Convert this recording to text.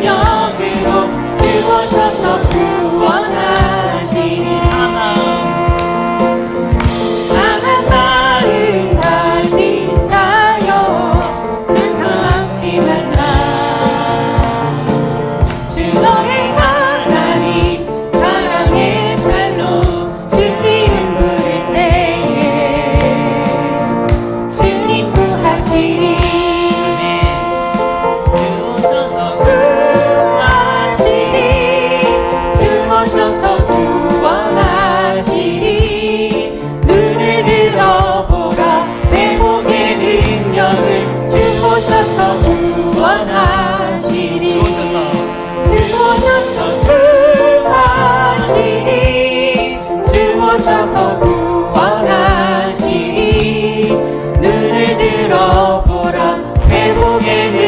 nhau Lord,